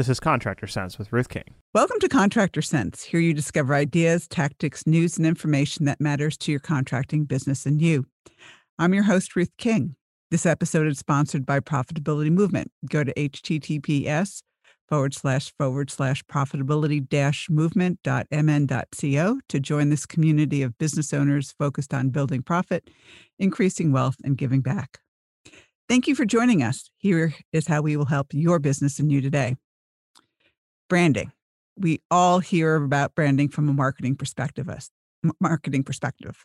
This is Contractor Sense with Ruth King. Welcome to Contractor Sense. Here you discover ideas, tactics, news, and information that matters to your contracting business and you. I'm your host, Ruth King. This episode is sponsored by Profitability Movement. Go to https forward slash forward slash profitability dash movement.mn.co to join this community of business owners focused on building profit, increasing wealth, and giving back. Thank you for joining us. Here is how we will help your business and you today branding. We all hear about branding from a marketing perspective. Us marketing perspective.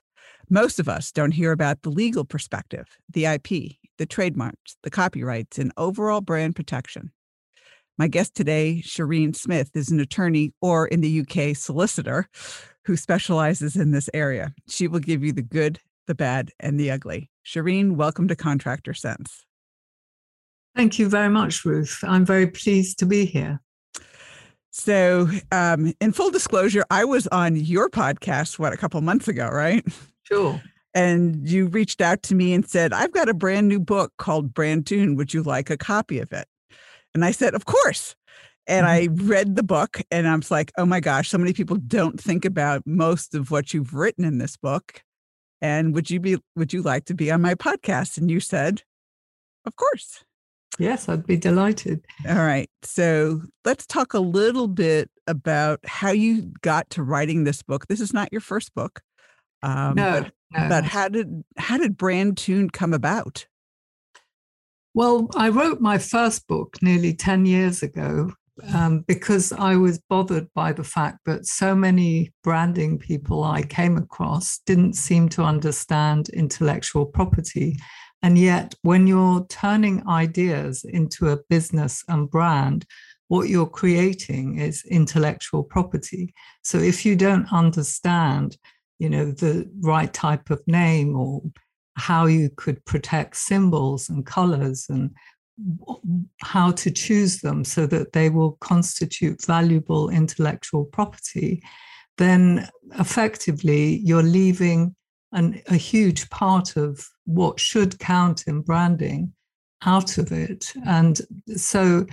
Most of us don't hear about the legal perspective, the IP, the trademarks, the copyrights, and overall brand protection. My guest today, Shireen Smith, is an attorney or in the UK solicitor who specializes in this area. She will give you the good, the bad, and the ugly. Shireen, welcome to Contractor Sense. Thank you very much, Ruth. I'm very pleased to be here. So, um, in full disclosure, I was on your podcast, what, a couple months ago, right? Sure. And you reached out to me and said, I've got a brand new book called Brand Tuned. Would you like a copy of it? And I said, Of course. And mm-hmm. I read the book and I was like, oh my gosh, so many people don't think about most of what you've written in this book. And would you be would you like to be on my podcast? And you said, Of course. Yes, I'd be delighted. All right. So let's talk a little bit about how you got to writing this book. This is not your first book. Um, no, but, no. But how did how did Brand Tune come about? Well, I wrote my first book nearly 10 years ago um, because I was bothered by the fact that so many branding people I came across didn't seem to understand intellectual property and yet, when you're turning ideas into a business and brand, what you're creating is intellectual property. So if you don't understand, you know, the right type of name or how you could protect symbols and colors and how to choose them so that they will constitute valuable intellectual property, then effectively you're leaving an, a huge part of what should count in branding out of it. And so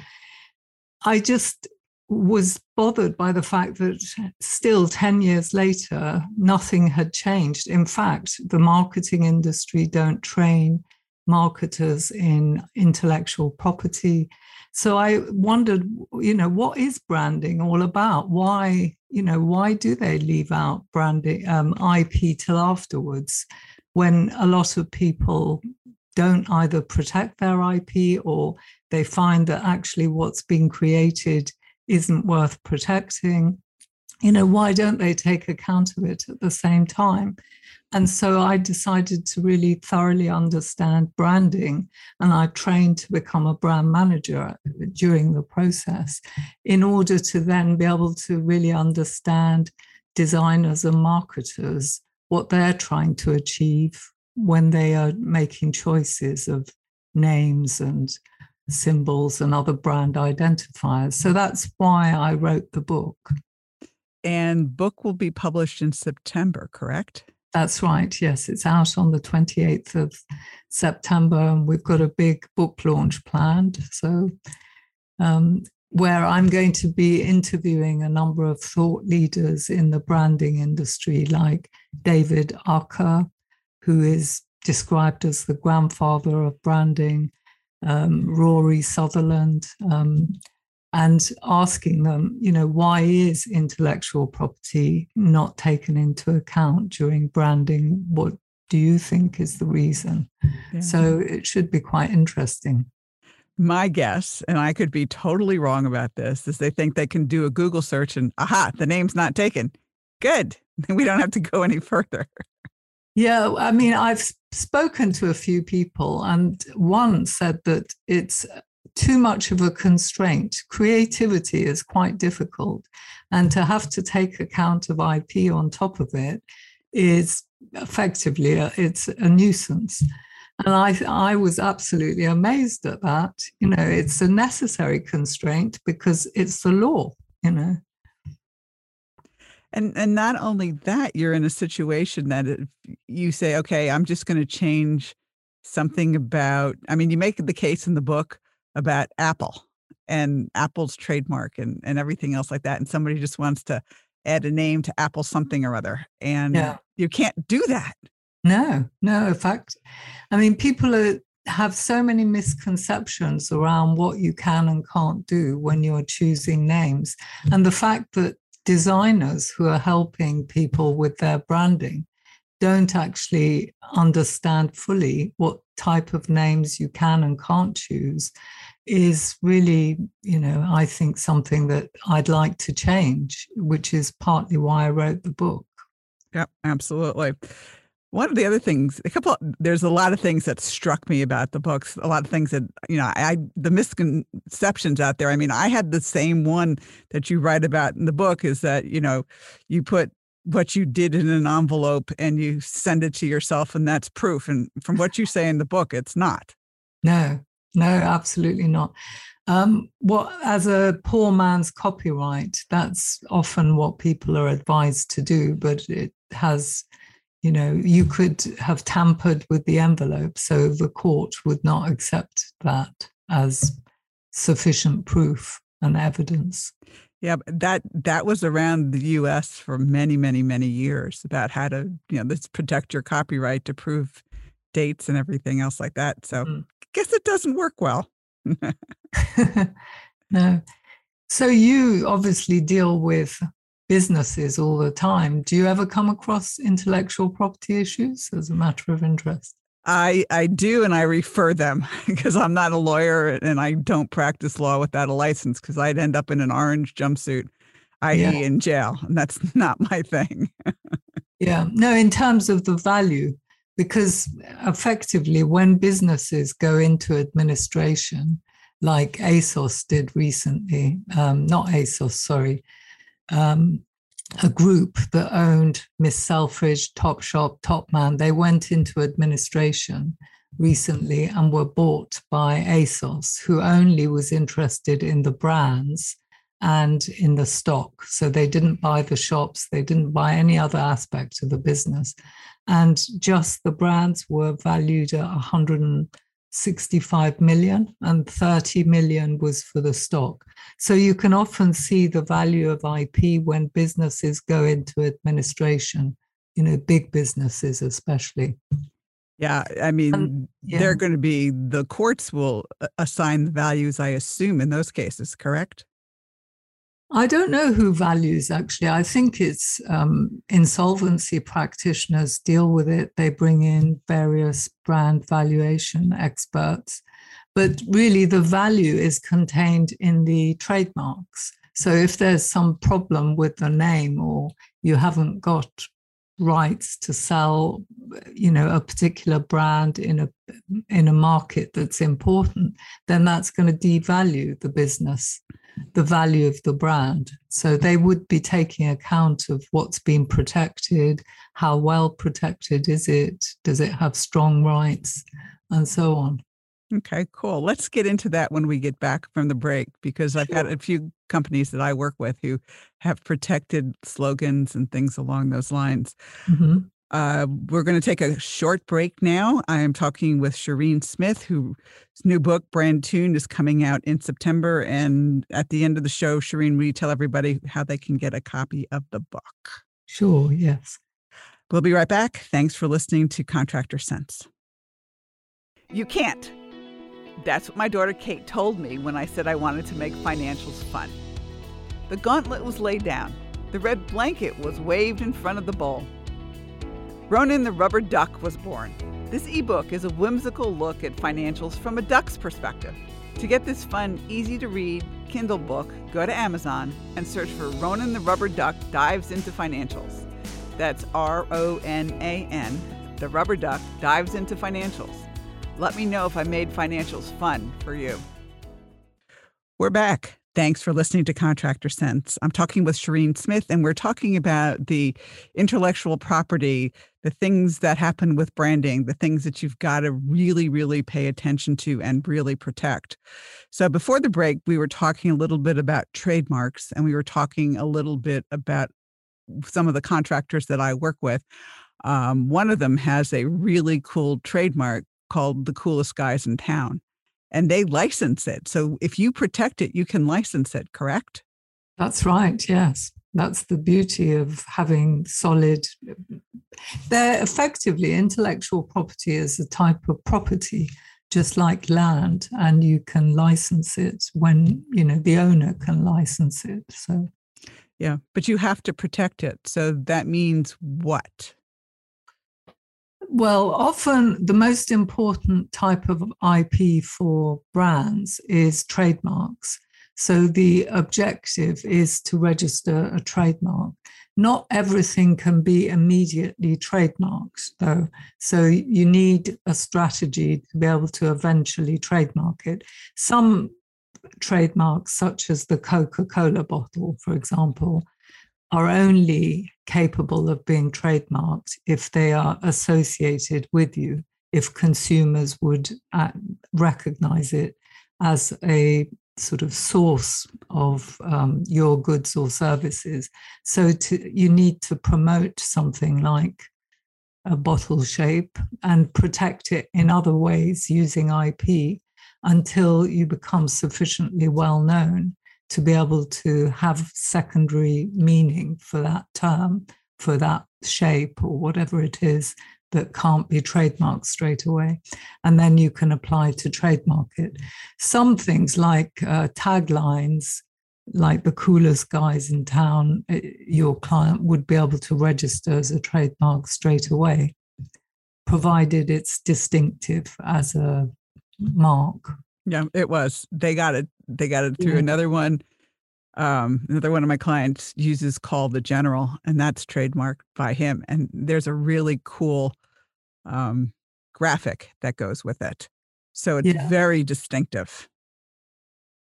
I just was bothered by the fact that still 10 years later, nothing had changed. In fact, the marketing industry don't train marketers in intellectual property. So I wondered, you know, what is branding all about? Why, you know, why do they leave out branding um, IP till afterwards when a lot of people don't either protect their IP or they find that actually what's being created isn't worth protecting? You know, why don't they take account of it at the same time? And so I decided to really thoroughly understand branding, and I trained to become a brand manager during the process in order to then be able to really understand designers and marketers, what they're trying to achieve when they are making choices of names and symbols and other brand identifiers. So that's why I wrote the book. And book will be published in September, correct? That's right. Yes, it's out on the 28th of September, and we've got a big book launch planned. So, um, where I'm going to be interviewing a number of thought leaders in the branding industry, like David Aaker, who is described as the grandfather of branding, um, Rory Sutherland, um, and asking them, you know, why is intellectual property not taken into account during branding? What do you think is the reason? Yeah. So it should be quite interesting. My guess, and I could be totally wrong about this, is they think they can do a Google search and aha, the name's not taken. Good. We don't have to go any further. Yeah, I mean, I've spoken to a few people, and one said that it's too much of a constraint. Creativity is quite difficult. And to have to take account of IP on top of it is effectively a, it's a nuisance. And I, I was absolutely amazed at that. You know, it's a necessary constraint because it's the law, you know. And and not only that, you're in a situation that if you say, okay, I'm just going to change something about. I mean, you make the case in the book about Apple and Apple's trademark and, and everything else like that. And somebody just wants to add a name to Apple mm. something or other. And Yeah. you can't do that. No, no. In fact, I mean, people are, have so many misconceptions around what you can and can't do when you're choosing names. Mm. And the fact that designers who are helping people with their branding don't actually understand fully what type of names you can and can't choose is really, you know, I think something that I'd like to change, which is partly why I wrote the book. Yep, absolutely. One of the other things, a couple, there's a lot of things that struck me about the books. A lot of things that you know, I the misconceptions out there. I mean, I had the same one that you write about in the book. Is that you know, you put what you did in an envelope and you send it to yourself, and that's proof. And from what you say in the book, it's not. No, no, absolutely not. Um, what as a poor man's copyright, that's often what people are advised to do, but it has, you know, you could have tampered with the envelope, so the court would not accept that as sufficient proof and evidence. Yeah, that that was around the U.S. for many, many, many years about how to, you know, let's protect your copyright to prove dates and everything else like that. So, Mm. guess it doesn't work well. no. So you obviously deal with businesses all the time. Do you ever come across intellectual property issues as a matter of interest? I I do, and I refer them because I'm not a lawyer and I don't practice law without a license because I'd end up in an orange jumpsuit, i.e., Yeah. in jail, and that's not my thing. Yeah, no, in terms of the value, because effectively, when businesses go into administration, like ASOS did recently, um, not ASOS, sorry, um, a group that owned Miss Selfridge, Topshop, Topman, they went into administration recently and were bought by ASOS, who only was interested in the brands and in the stock. So they didn't buy the shops, they didn't buy any other aspect of the business. And just the brands were valued at 165 million, and 30 million was for the stock. So you can often see the value of IP when businesses go into administration, you know, big businesses especially. Yeah, I mean, um, yeah. they're going to be the courts will uh, assign the values, I assume, in those cases, correct? I don't know who values actually. I think it's um, insolvency practitioners deal with it. They bring in various brand valuation experts, but really the value is contained in the trademarks. So if there's some problem with the name or you haven't got rights to sell you know a particular brand in a in a market that's important then that's going to devalue the business the value of the brand. So they would be taking account of what's been protected, how well protected is it, does it have strong rights, and so on. Okay, cool. Let's get into that when we get back from the break because I've got a few companies that I work with who have protected slogans and things along those lines. Mhm. Uh, we're going to take a short break now. I am talking with Shireen Smith, whose new book, Brand Tune, is coming out in September. And at the end of the show, Shireen, will you tell everybody how they can get a copy of the book? Sure, yes. We'll be right back. Thanks for listening to Contractor Sense. You can't. That's what my daughter Kate told me when I said I wanted to make financials fun. The gauntlet was laid down. The red blanket was waved in front of the bowl. Ronan the Rubber Duck was born. This ebook is a whimsical look at financials from a duck's perspective. To get this fun, easy to read Kindle book, go to Amazon and search for Ronan the Rubber Duck Dives into Financials. That's R O N A N. The Rubber Duck dives into financials. Let me know if I made financials fun for you. We're back. Thanks for listening to Contractor Sense. I'm talking with Shireen Smith, and we're talking about the intellectual property, the things that happen with branding, the things that you've got to really, really pay attention to and really protect. So, before the break, we were talking a little bit about trademarks, and we were talking a little bit about some of the contractors that I work with. Um, one of them has a really cool trademark called the coolest guys in town. And they license it. So if you protect it, you can license it, correct? That's right. Yes. That's the beauty of having solid. They're effectively intellectual property is a type of property, just like land, and you can license it when you know the owner can license it. So, yeah, but you have to protect it. So that means what? Well, often the most important type of IP for brands is trademarks. So the objective is to register a trademark. Not everything can be immediately trademarked, though. So you need a strategy to be able to eventually trademark it. Some trademarks, such as the Coca Cola bottle, for example, are only capable of being trademarked if they are associated with you, if consumers would uh, recognize it as a sort of source of um, your goods or services. So to, you need to promote something like a bottle shape and protect it in other ways using IP until you become sufficiently well known to be able to have secondary meaning for that term, for that shape or whatever it is that can't be trademarked straight away. And then you can apply to trademark it. Some things like uh, taglines, like the coolest guys in town, uh, your client would be able to register as a trademark straight away, provided it's distinctive as a mark. Yeah, it was. They got it. They got it through yeah. another one. Um, another one of my clients uses "Call the General," and that's trademarked by him. And there's a really cool um, graphic that goes with it. So it's yeah. very distinctive.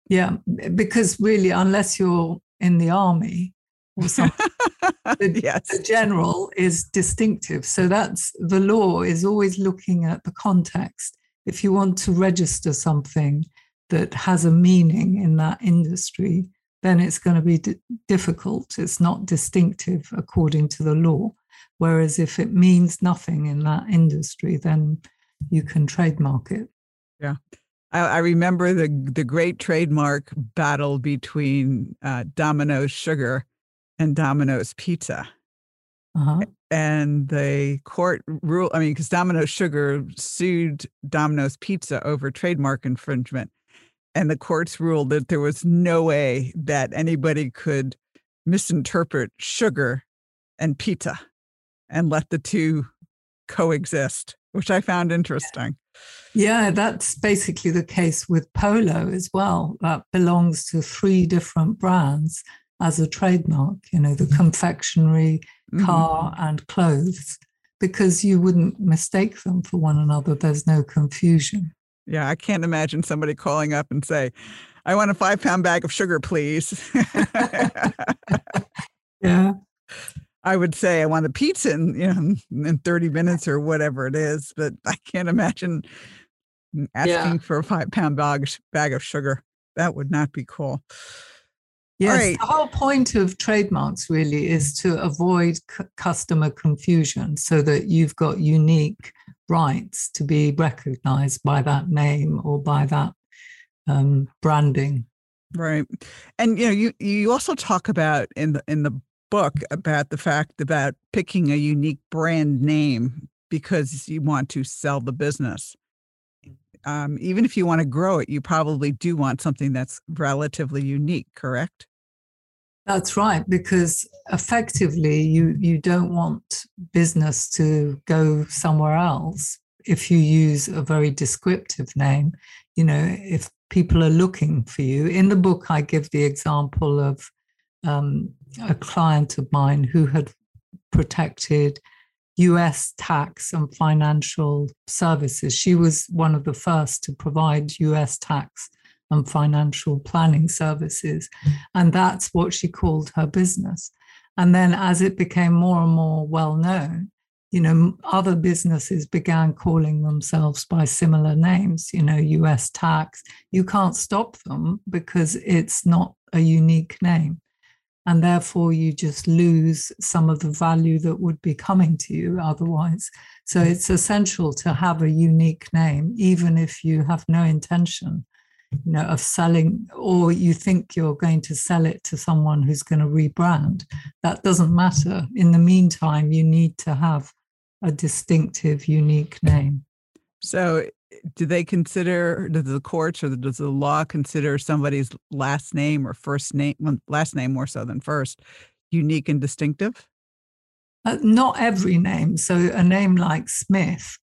Yeah, because really, unless you're in the army or something, the, yes. the general is distinctive. So that's the law is always looking at the context. If you want to register something that has a meaning in that industry, then it's going to be d- difficult. It's not distinctive according to the law. Whereas if it means nothing in that industry, then you can trademark it. Yeah. I, I remember the the great trademark battle between uh, Domino's Sugar and Domino's Pizza. Uh-huh. And the court rule, I mean, because Domino's Sugar sued Domino's Pizza over trademark infringement. And the courts ruled that there was no way that anybody could misinterpret sugar and pizza and let the two coexist, which I found interesting. Yeah, that's basically the case with Polo as well. That belongs to three different brands as a trademark, you know, the confectionery, mm-hmm. Car, mm-hmm. and clothes, because you wouldn't mistake them for one another. There's no confusion. Yeah, I can't imagine somebody calling up and say, I want a five pound bag of sugar, please. yeah. I would say I want a pizza in, you know, in 30 minutes or whatever it is, but I can't imagine asking yeah. for a five pound bag, bag of sugar. That would not be cool. Yes, right. the whole point of trademarks really is to avoid c- customer confusion so that you've got unique rights to be recognized by that name or by that um, branding. Right. And you know, you you also talk about in the in the book about the fact about picking a unique brand name because you want to sell the business. Um, even if you want to grow it, you probably do want something that's relatively unique, correct? That's right, because effectively you you don't want business to go somewhere else if you use a very descriptive name. You know, if people are looking for you. In the book, I give the example of um, a client of mine who had protected US tax and financial services. She was one of the first to provide US tax and financial planning services. Mm. And that's what she called her business. And then as it became more and more well known, you know, other businesses began calling themselves by similar names, you know, US tax. You can't stop them because it's not a unique name. and therefore you just lose some of the value that would be coming to you otherwise. So mm. it's essential to have a unique name, even if you have no intention, you know, of selling, or you think you're going to sell it to someone who's going to rebrand. That doesn't matter. In the meantime, you need to have a distinctive, unique name. So do they consider does the courts or does the law consider somebody's last name or first name last name more so than first unique and distinctive uh, not every name so a name like smith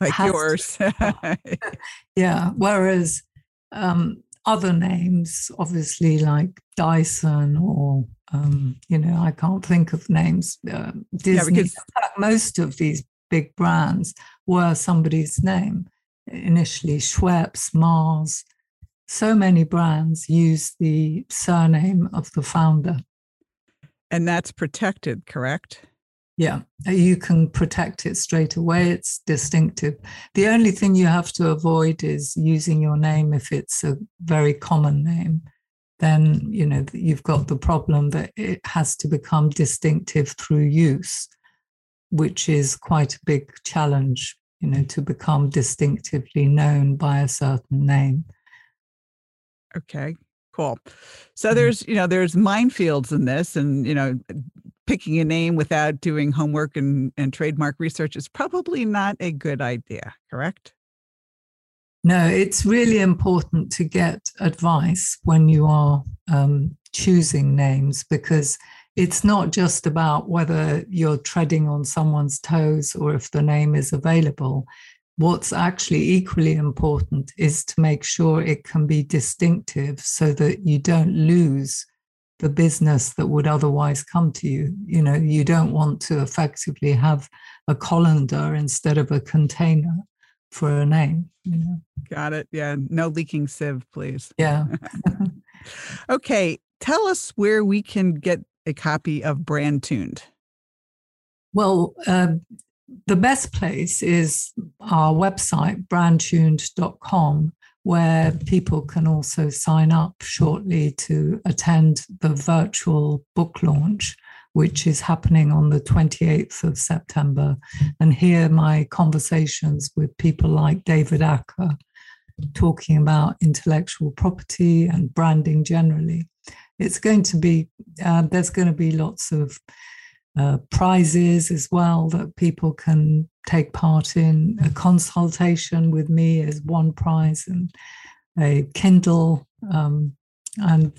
like yours to, yeah whereas um, other names obviously like dyson or um, you know i can't think of names uh, disney yeah, because- most of these big brands were somebody's name initially Schweppes, Mars. So many brands use the surname of the founder. And that's protected, correct? Yeah, you can protect it straight away. It's distinctive. The only thing you have to avoid is using your name if it's a very common name. Then, you know, you've got the problem that it has to become distinctive through use, which is quite a big challenge you know, to become distinctively known by a certain name. Okay, cool. So mm-hmm. there's, you know, there's minefields in this, and you know, picking a name without doing homework and, and trademark research is probably not a good idea, correct? No, it's really important to get advice when you are um, choosing names because it's not just about whether you're treading on someone's toes or if the name is available. What's actually equally important is to make sure it can be distinctive so that you don't lose the business that would otherwise come to you. You know, you don't want to effectively have a colander instead of a container for a name. You know? Got it. Yeah. No leaking sieve, please. Yeah. okay. Tell us where we can get a copy of Brand Tuned? Well, uh, the best place is our website, brandtuned.com, where people can also sign up shortly to attend the virtual book launch, which is happening on the 28th of September, and hear my conversations with people like David Aaker talking about intellectual property and branding generally. It's going to be uh, there's going to be lots of uh, prizes as well that people can take part in. A consultation with me is one prize, and a Kindle, um, and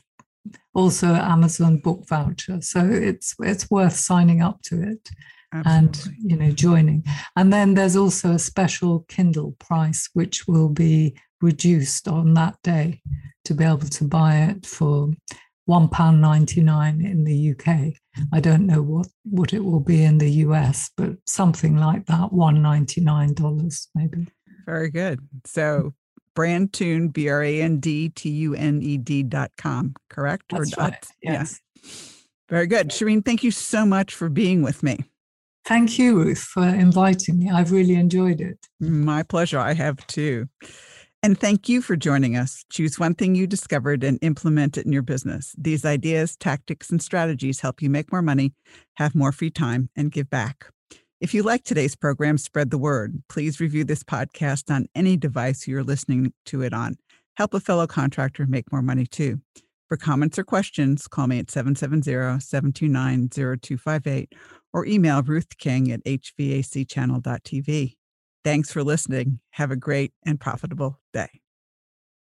also Amazon book voucher. So it's it's worth signing up to it. Absolutely. and you know joining and then there's also a special kindle price which will be reduced on that day to be able to buy it for £1.99 in the UK. I don't know what, what it will be in the US, but something like that, $199 maybe. Very good. So brand tune, B R A N D T U N E D dot com, correct? That's or right. Dot? Yes. Yeah. Very good. Shireen, thank you so much for being with me. Thank you, Ruth, for inviting me. I've really enjoyed it. My pleasure. I have too. And thank you for joining us. Choose one thing you discovered and implement it in your business. These ideas, tactics, and strategies help you make more money, have more free time, and give back. If you like today's program, spread the word. Please review this podcast on any device you're listening to it on. Help a fellow contractor make more money too. For comments or questions, call me at 770 729 0258 or email Ruth King at hvacchannel.tv. Thanks for listening. Have a great and profitable day.